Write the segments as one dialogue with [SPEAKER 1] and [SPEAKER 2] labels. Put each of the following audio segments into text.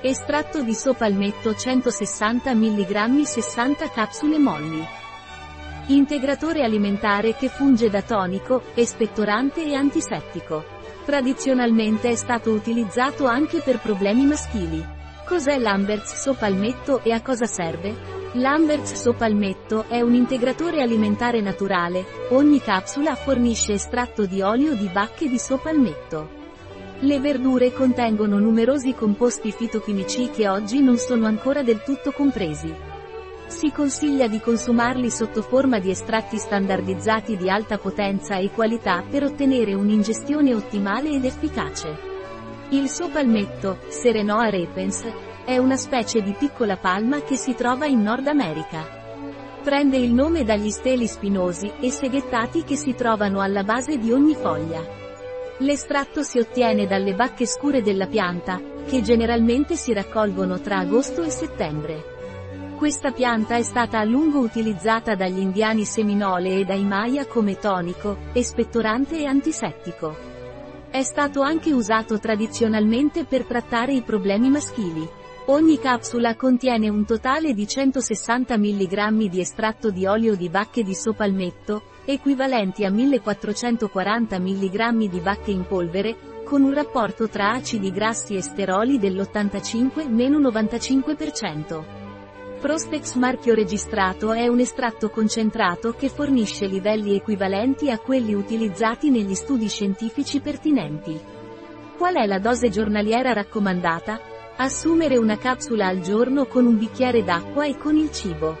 [SPEAKER 1] Estratto di sopalmetto 160 mg 60 capsule molli. Integratore alimentare che funge da tonico, espettorante e antisettico. Tradizionalmente è stato utilizzato anche per problemi maschili. Cos'è l'Amberts sopalmetto e a cosa serve? L'Amberts sopalmetto è un integratore alimentare naturale, ogni capsula fornisce estratto di olio di bacche di sopalmetto. Le verdure contengono numerosi composti fitochimici che oggi non sono ancora del tutto compresi. Si consiglia di consumarli sotto forma di estratti standardizzati di alta potenza e qualità per ottenere un'ingestione ottimale ed efficace. Il sopalmetto, Serenoa repens, è una specie di piccola palma che si trova in Nord America. Prende il nome dagli steli spinosi e seghettati che si trovano alla base di ogni foglia. L'estratto si ottiene dalle bacche scure della pianta, che generalmente si raccolgono tra agosto e settembre. Questa pianta è stata a lungo utilizzata dagli indiani seminole e dai Maya come tonico, espettorante e antisettico. È stato anche usato tradizionalmente per trattare i problemi maschili. Ogni capsula contiene un totale di 160 mg di estratto di olio di bacche di sopalmetto, equivalenti a 1440 mg di bacche in polvere, con un rapporto tra acidi grassi e steroli dell'85-95%. Prostex marchio registrato è un estratto concentrato che fornisce livelli equivalenti a quelli utilizzati negli studi scientifici pertinenti. Qual è la dose giornaliera raccomandata? Assumere una capsula al giorno con un bicchiere d'acqua e con il cibo.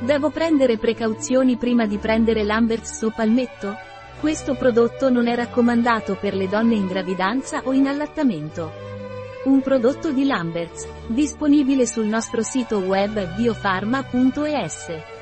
[SPEAKER 1] Devo prendere precauzioni prima di prendere l'Amberts Sopalmetto? Questo prodotto non è raccomandato per le donne in gravidanza o in allattamento. Un prodotto di Lamberts, disponibile sul nostro sito web biofarma.es.